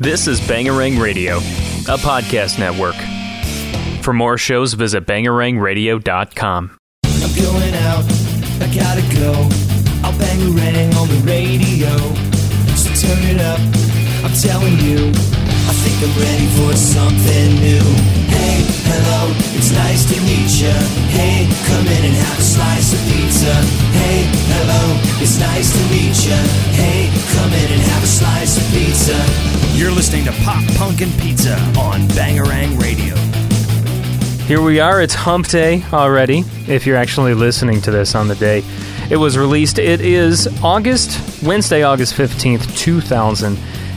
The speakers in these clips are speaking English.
This is Bangarang Radio, a podcast network. For more shows, visit bangarangradio.com. I'm going out, I gotta go. I'll bangarang on the radio. So turn it up, I'm telling you. I think I'm ready for something new. Hey, hello, it's nice to meet ya. Hey, come in and have a slice of pizza. Hey, hello, it's nice to meet ya. Hey, come in and have a slice of pizza. You're listening to Pop Punkin' Pizza on Bangarang Radio. Here we are. It's Hump Day already. If you're actually listening to this on the day it was released, it is August, Wednesday, August 15th,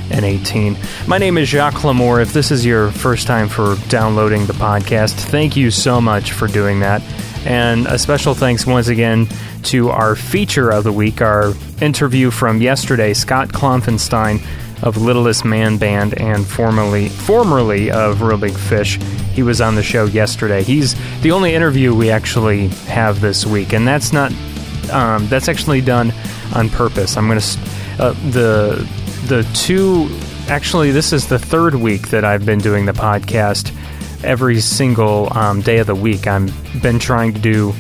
2018. My name is Jacques Lamour. If this is your first time for downloading the podcast, thank you so much for doing that. And a special thanks once again to our feature of the week, our interview from yesterday, Scott Klopfenstein of Littlest Man Band and formerly formerly of Real Big Fish. He was on the show yesterday. He's the only interview we actually have this week, and that's not um, that's actually done on purpose. I'm going to uh, the the two actually this is the third week that I've been doing the podcast every single um, day of the week. I've been trying to do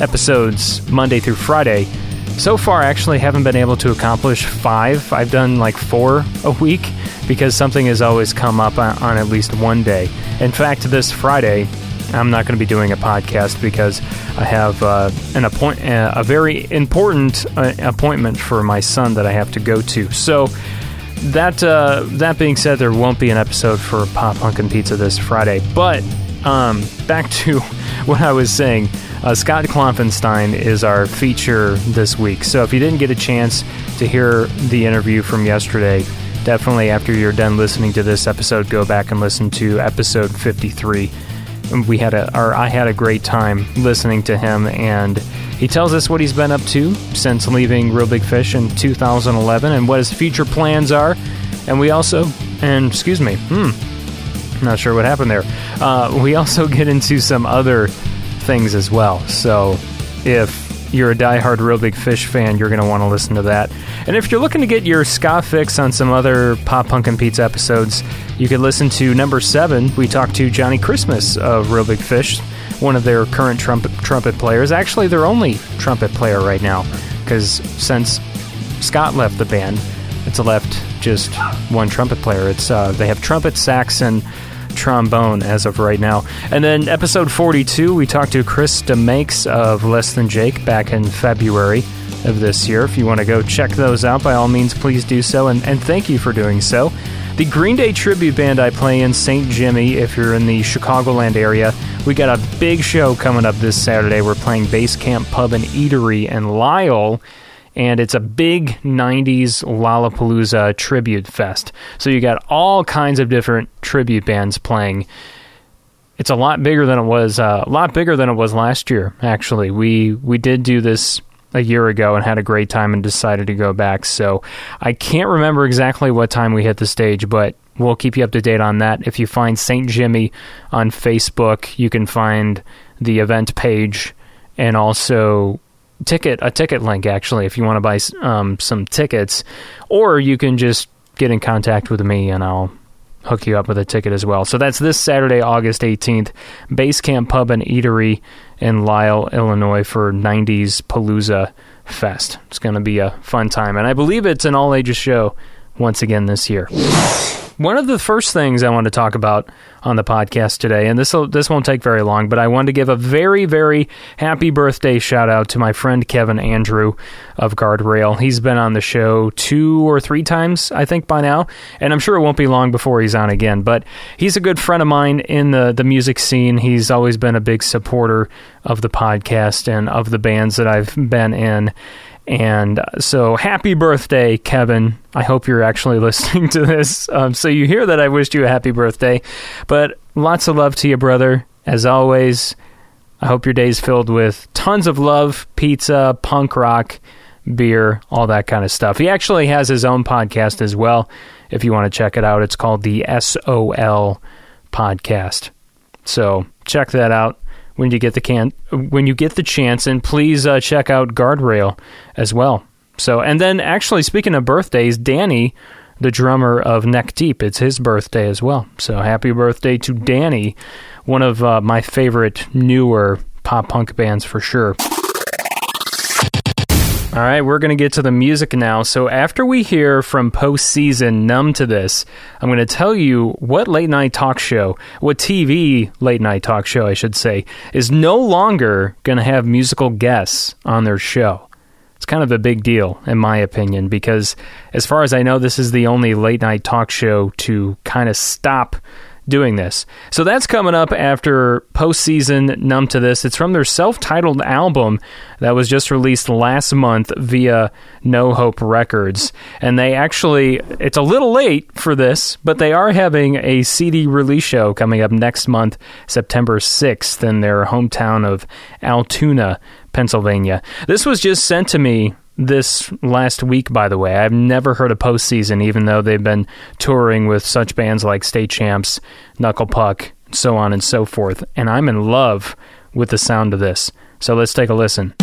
episodes Monday through Friday so far, I actually haven't been able to accomplish five. I've done like four a week because something has always come up on, at least one day. In fact, this Friday, I'm not going to be doing a podcast because I have uh, an appoint uh, a very important uh, appointment for my son that I have to go to. So that uh, that being said, there won't be an episode for Pop Punk and Pizza this Friday. But um, back to what I was saying. Uh, Scott Klopfenstein is our feature this week. So if you didn't get a chance to hear the interview from yesterday, definitely after you're done listening to this episode, go back and listen to episode 53. We had a, or I had a great time listening to him, and he tells us what he's been up to since leaving Real Big Fish in 2011 and what his future plans are. And we also, and excuse me, hmm, not sure what happened there. Uh, we also get into some other things as well. So if you're a die-hard Real Big Fish fan, you're going to want to listen to that. And if you're looking to get your ska fix on some other Pop Punk and Pizza episodes, you could listen to number seven. We talked to Johnny Christmas of Real Big Fish, one of their current trumpet trumpet players. Actually, their only trumpet player right now, because since Scott left the band, it's left just one trumpet player. It's uh, they have trumpet, sax, and trombone as of right now. And then episode 42, we talked to Chris DeMakes of Less Than Jake back in February of this year. If you want to go check those out, by all means, please do so. And, and thank you for doing so. The Green Day tribute band I play in, St. Jimmy, if you're in the Chicagoland area, we got a big show coming up this Saturday. We're playing Base Camp Pub and Eatery in Lisle and it's a big 90s Lollapalooza tribute fest. So you got all kinds of different tribute bands playing. It's a lot bigger than it was uh, a lot bigger than it was last year actually. We we did do this a year ago and had a great time and decided to go back. So I can't remember exactly what time we hit the stage, but we'll keep you up to date on that. If you find St. Jimmy on Facebook, you can find the event page and also ticket a ticket link actually if you want to buy um, some tickets, or you can just get in contact with me and I'll hook you up with a ticket as well. So that's this Saturday, August 18th, Base Camp Pub and Eatery in Lisle, Illinois for 90s Palooza Fest. It's going to be a fun time, and I believe it's an all ages show once again this year. One of the first things I want to talk about on the podcast today, and this this won't take very long, but I want to give a very very happy birthday shout out to my friend Kevin Andrew of Guardrail. He's been on the show two or three times, I think, by now, and I'm sure it won't be long before he's on again. But he's a good friend of mine in the the music scene. He's always been a big supporter of the podcast and of the bands that I've been in and so, happy birthday, Kevin. I hope you're actually listening to this. Um, so, you hear that I wished you a happy birthday. But lots of love to you, brother. As always, I hope your day's filled with tons of love, pizza, punk rock, beer, all that kind of stuff. He actually has his own podcast as well. If you want to check it out, it's called the SOL Podcast. So, check that out when you get the can when you get the chance, and please uh, check out Guardrail as well. So, and then actually speaking of birthdays, Danny, the drummer of Neck Deep. It's his birthday as well. So happy birthday to Danny, one of uh, my favorite newer pop punk bands for sure. All right, we're going to get to the music now. So, after we hear from postseason Numb to This, I'm going to tell you what late night talk show, what TV late night talk show, I should say, is no longer going to have musical guests on their show. It's kind of a big deal, in my opinion, because as far as I know, this is the only late night talk show to kind of stop doing this. So that's coming up after postseason Numb to This. It's from their self titled album that was just released last month via No Hope Records. And they actually, it's a little late for this, but they are having a CD release show coming up next month, September 6th, in their hometown of Altoona, Pennsylvania. This was just sent to me this last week, by the way. I've never heard of postseason, even though they've been touring with such bands like State Champs, Knuckle Puck, so on and so forth. And I'm in love with the sound of this. So let's take a listen.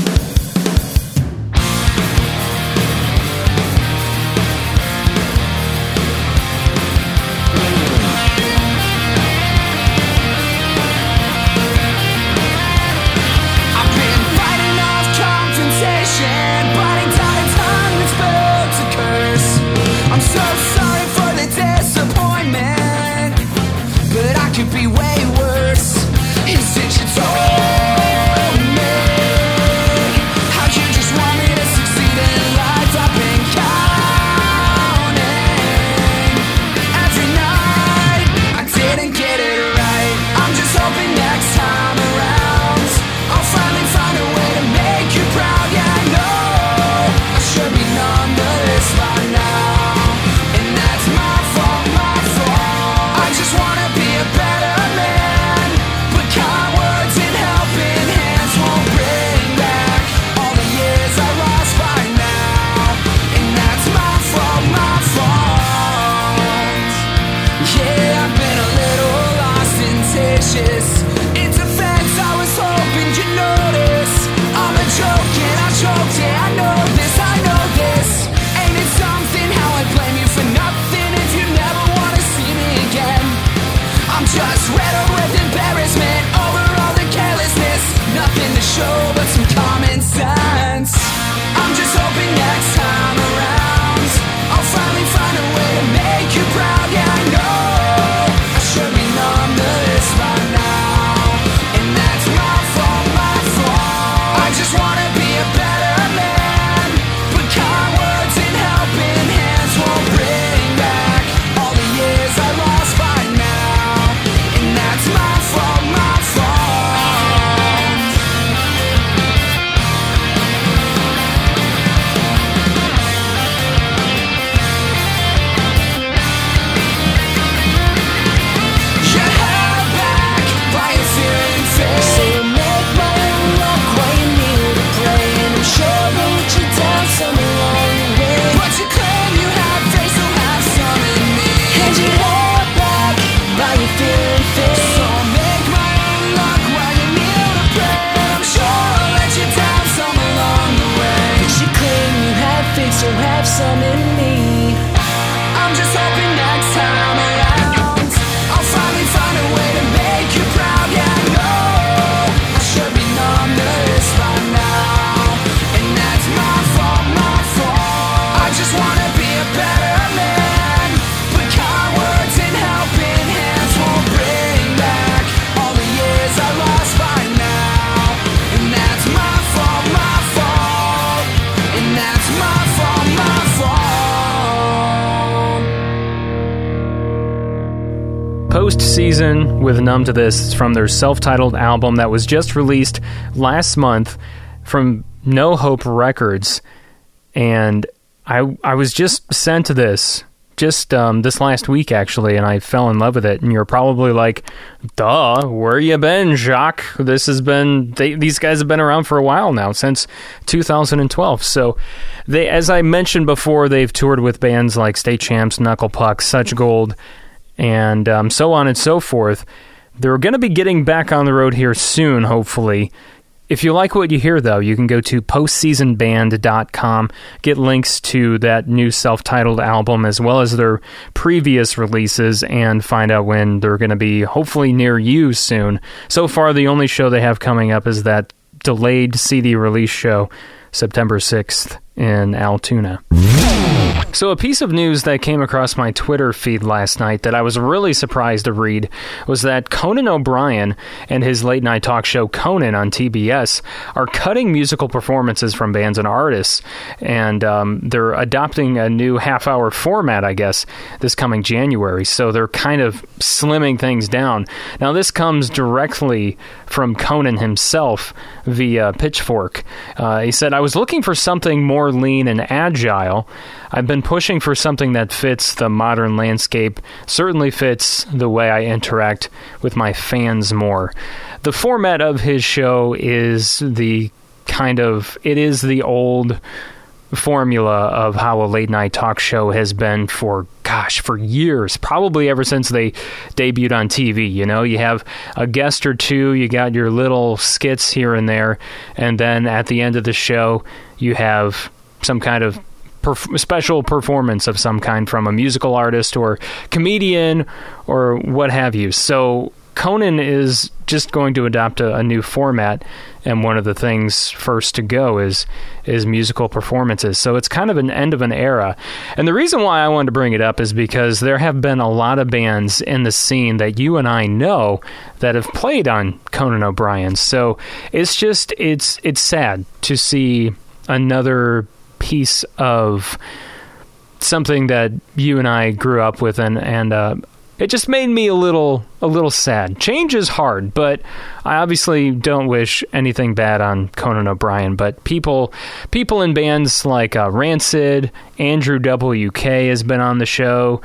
Postseason with Numb to This from their self titled album that was just released last month from No Hope Records. And I, I was just sent to this just um, this last week, actually, and I fell in love with it. And you're probably like, duh, where you been, Jacques? This has been, they, these guys have been around for a while now, since 2012. So, they, as I mentioned before, they've toured with bands like State Champs, Knuckle Puck, Such Gold, and um, so on and so forth. They're going to be getting back on the road here soon, hopefully. If you like what you hear, though, you can go to postseasonband.com, get links to that new self titled album as well as their previous releases, and find out when they're going to be hopefully near you soon. So far, the only show they have coming up is that delayed CD release show, September 6th in Altoona. So, a piece of news that came across my Twitter feed last night that I was really surprised to read was that Conan O'Brien and his late night talk show Conan on TBS are cutting musical performances from bands and artists, and um, they're adopting a new half hour format, I guess, this coming January. So, they're kind of slimming things down. Now, this comes directly from Conan himself via Pitchfork. Uh, he said, I was looking for something more lean and agile. I've been pushing for something that fits the modern landscape, certainly fits the way I interact with my fans more. The format of his show is the kind of, it is the old formula of how a late night talk show has been for gosh for years probably ever since they debuted on TV you know you have a guest or two you got your little skits here and there and then at the end of the show you have some kind of perf- special performance of some kind from a musical artist or comedian or what have you so Conan is just going to adopt a, a, new format, and one of the things first to go is is musical performances. So it's kind of an end of an era. And the reason why I wanted to bring it up is because there have been a lot of bands in the scene that you and I know that have played on Conan O'Brien. So it's just it's it's sad to see another piece of something that you and I grew up with and and uh, it just made me a little a little sad. Change is hard, but I obviously don't wish anything bad on Conan O'Brien. But people people in bands like uh, Rancid, Andrew WK has been on the show.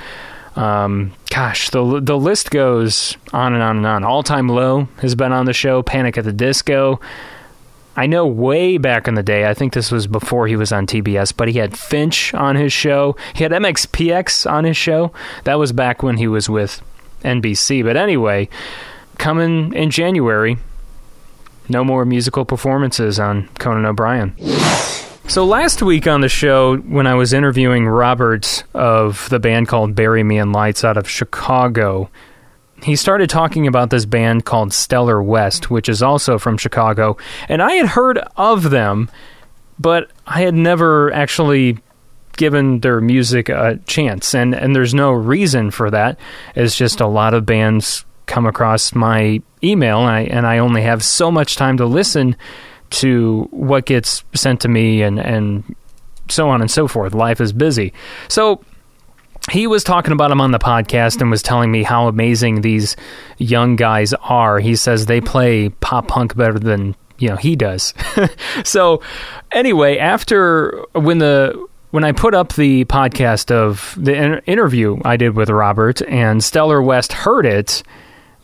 Um, gosh, the the list goes on and on and on. All Time Low has been on the show. Panic at the Disco. I know way back in the day, I think this was before he was on TBS, but he had Finch on his show. He had MXPX on his show. That was back when he was with NBC. But anyway, coming in January, no more musical performances on Conan O'Brien. So last week on the show, when I was interviewing Robert of the band called Bury Me in Lights out of Chicago, he started talking about this band called Stellar West, which is also from Chicago. And I had heard of them, but I had never actually given their music a chance. And, and there's no reason for that. It's just a lot of bands come across my email, and I, and I only have so much time to listen to what gets sent to me and, and so on and so forth. Life is busy. So he was talking about him on the podcast and was telling me how amazing these young guys are. He says they play pop punk better than you know he does. so anyway, after when the when I put up the podcast of the in- interview I did with Robert and Stellar West heard it,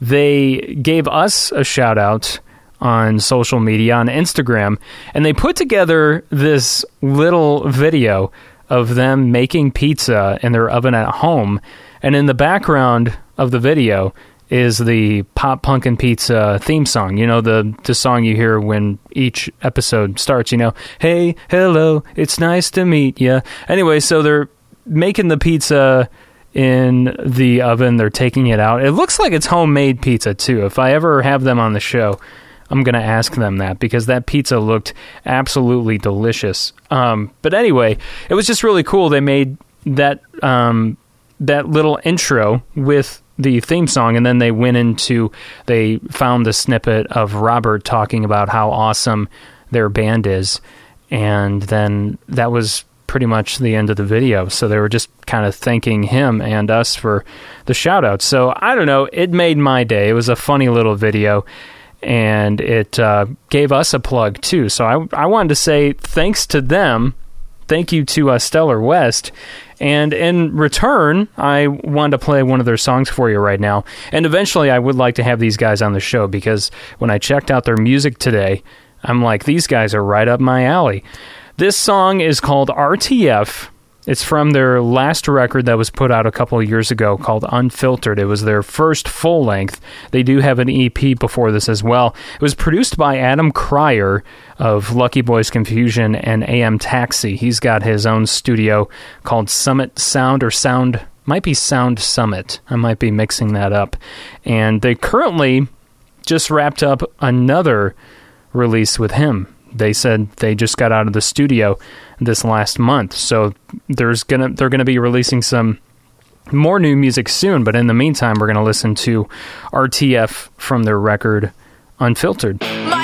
they gave us a shout out on social media on Instagram and they put together this little video of them making pizza in their oven at home. And in the background of the video is the Pop Punkin' Pizza theme song. You know, the, the song you hear when each episode starts, you know, hey, hello, it's nice to meet you. Anyway, so they're making the pizza in the oven, they're taking it out. It looks like it's homemade pizza, too. If I ever have them on the show, I'm going to ask them that because that pizza looked absolutely delicious. Um, but anyway, it was just really cool. They made that um, that little intro with the theme song, and then they went into they found the snippet of Robert talking about how awesome their band is, and then that was pretty much the end of the video. So they were just kind of thanking him and us for the shout out. So I don't know, it made my day. It was a funny little video and it uh, gave us a plug too. So I, I wanted to say thanks to them, thank you to uh, Stellar West, and in return, I wanted to play one of their songs for you right now. And eventually, I would like to have these guys on the show because when I checked out their music today, I'm like, these guys are right up my alley. This song is called RTF, It's from their last record that was put out a couple of years ago called Unfiltered. It was their first full length. They do have an EP before this as well. It was produced by Adam Krier of Lucky Boys Confusion and AM Taxi. He's got his own studio called Summit Sound or Sound might be Sound Summit. I might be mixing that up. And they currently just wrapped up another release with him. They said they just got out of the studio this last month. So there's gonna they're gonna be releasing some more new music soon, but in the meantime we're gonna listen to RTF from their record Unfiltered. My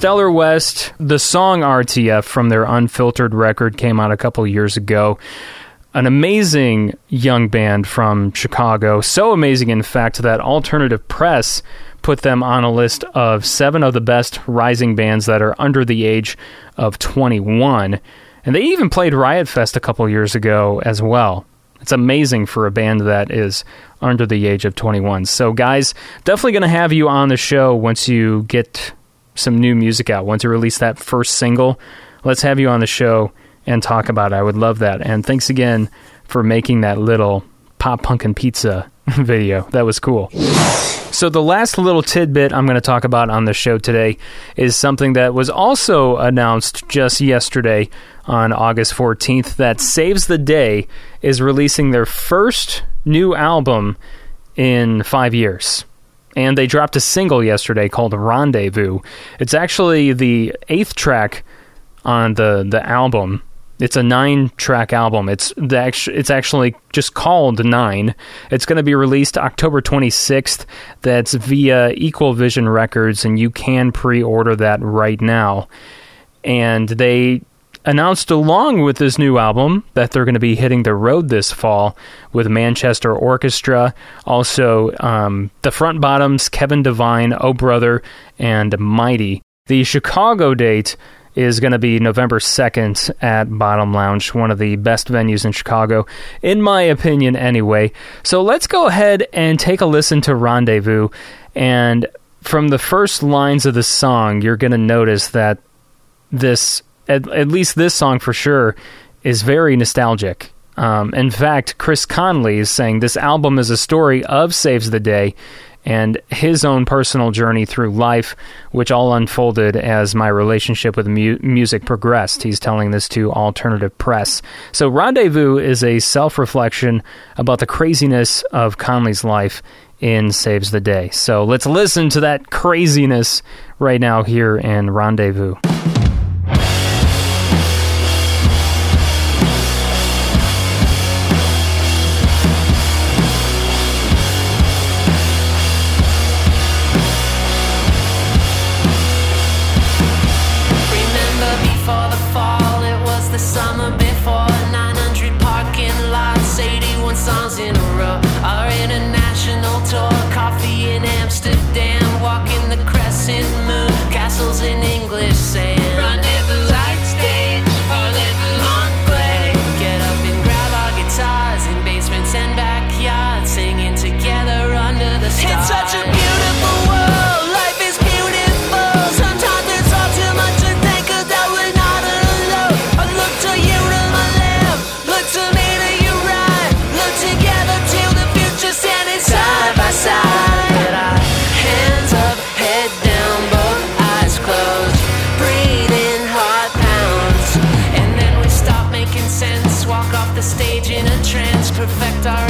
Stellar West, the song RTF from their Unfiltered record came out a couple years ago. An amazing young band from Chicago. So amazing, in fact, that Alternative Press put them on a list of seven of the best rising bands that are under the age of 21. And they even played Riot Fest a couple years ago as well. It's amazing for a band that is under the age of 21. So, guys, definitely going to have you on the show once you get some new music out. Once you release that first single, let's have you on the show and talk about it. I would love that. And thanks again for making that little pop punk and pizza video. That was cool. So, the last little tidbit I'm going to talk about on the show today is something that was also announced just yesterday on August 14th that Saves the Day is releasing their first new album in five years. And they dropped a single yesterday called Rendezvous. It's actually the eighth track on the, the album. It's a nine-track album. It's the actu- it's actually just called Nine. It's going to be released October 26th. That's via Equal Vision Records, and you can pre-order that right now. And they announced along with this new album that they're going to be hitting the road this fall with Manchester Orchestra, also um, the Front Bottoms, Kevin Devine, Oh Brother, and Mighty. The Chicago date is going to be November 2nd at Bottom Lounge, one of the best venues in Chicago, in my opinion, anyway. So let's go ahead and take a listen to Rendezvous. And from the first lines of the song, you're going to notice that this, at, at least this song for sure, is very nostalgic. Um, in fact, Chris Conley is saying this album is a story of Saves the Day and his own personal journey through life, which all unfolded as my relationship with mu- music progressed. He's telling this to Alternative Press. So, Rendezvous is a self reflection about the craziness of Conley's life in Saves the Day. So, let's listen to that craziness right now here in Rendezvous. Perfect our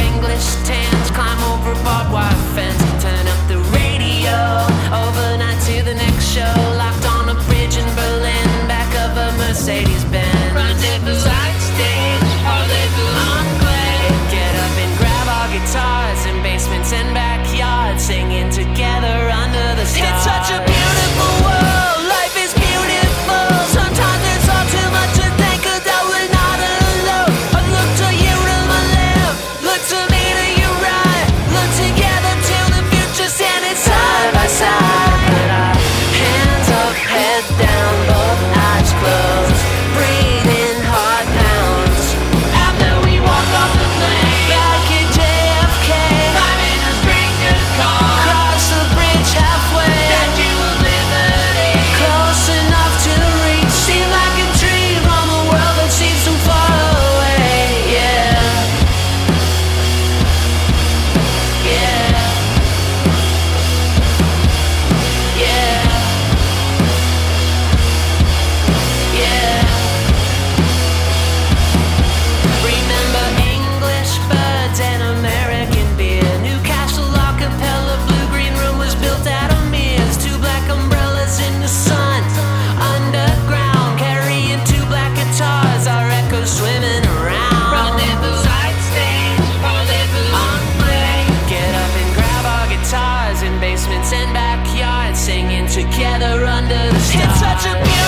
together under the stars. It's such a beautiful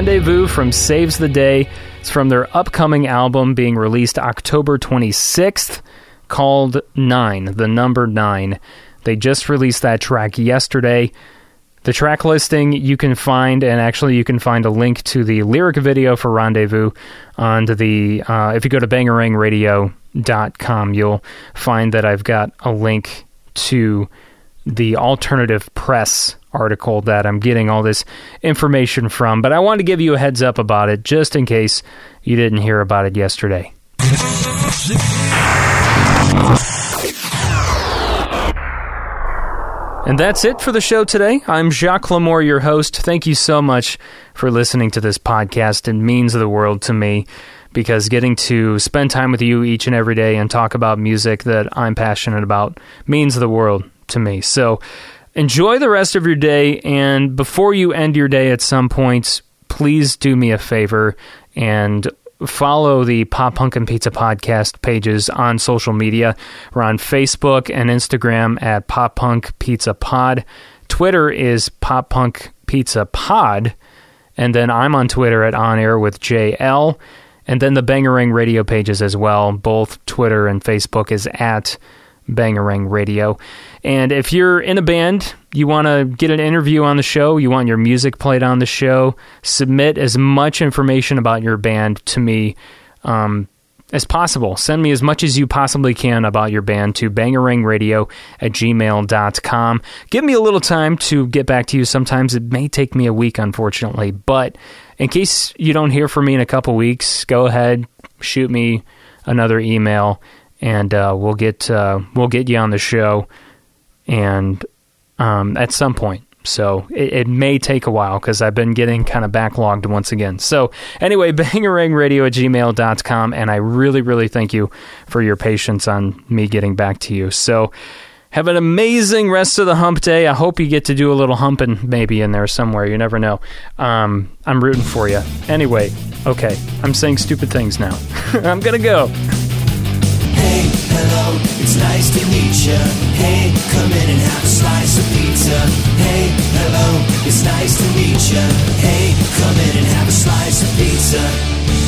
Rendezvous from Saves the Day. It's from their upcoming album being released October 26th called Nine, the number nine. They just released that track yesterday. the track listing you can find, and actually you can find a link to the lyric video for Rendezvous on the, uh, if you go to bangerangradio.com, you'll find that I've got a link to the alternative press article that I'm getting all this information from. But I wanted to give you a heads up about it just in case you didn't hear about it yesterday. And that's it for the show today. I'm Jacques Lamour, your host. Thank you so much for listening to this podcast. It means the world to me because getting to spend time with you each and every day and talk about music that I'm passionate about means the world to me. So enjoy the rest of your day. And before you end your day at some point, please do me a favor and follow the Pop Punk and Pizza podcast pages on social media. We're on Facebook and Instagram at Pop Punk Pizza Pod. Twitter is Pop Punk Pizza Pod. And then I'm on Twitter at On Air with JL. And then the Bangerang radio pages as well. Both Twitter and Facebook is at Bangerang Radio. And if you're in a band, you want to get an interview on the show, you want your music played on the show, submit as much information about your band to me um, as possible. Send me as much as you possibly can about your band to bangerangradio at gmail.com. Give me a little time to get back to you. Sometimes it may take me a week, unfortunately. But in case you don't hear from me in a couple weeks, go ahead, shoot me another email, and uh, we'll get uh, we'll get you on the show. And um, at some point. So it, it may take a while because I've been getting kind of backlogged once again. So anyway, bangerangradio at gmail.com. And I really, really thank you for your patience on me getting back to you. So have an amazing rest of the hump day. I hope you get to do a little humping maybe in there somewhere. You never know. Um, I'm rooting for you. Anyway, okay, I'm saying stupid things now. I'm going to go. Hello, it's nice to meet ya. Hey, come in and have a slice of pizza. Hey, hello, it's nice to meet ya. Hey, come in and have a slice of pizza.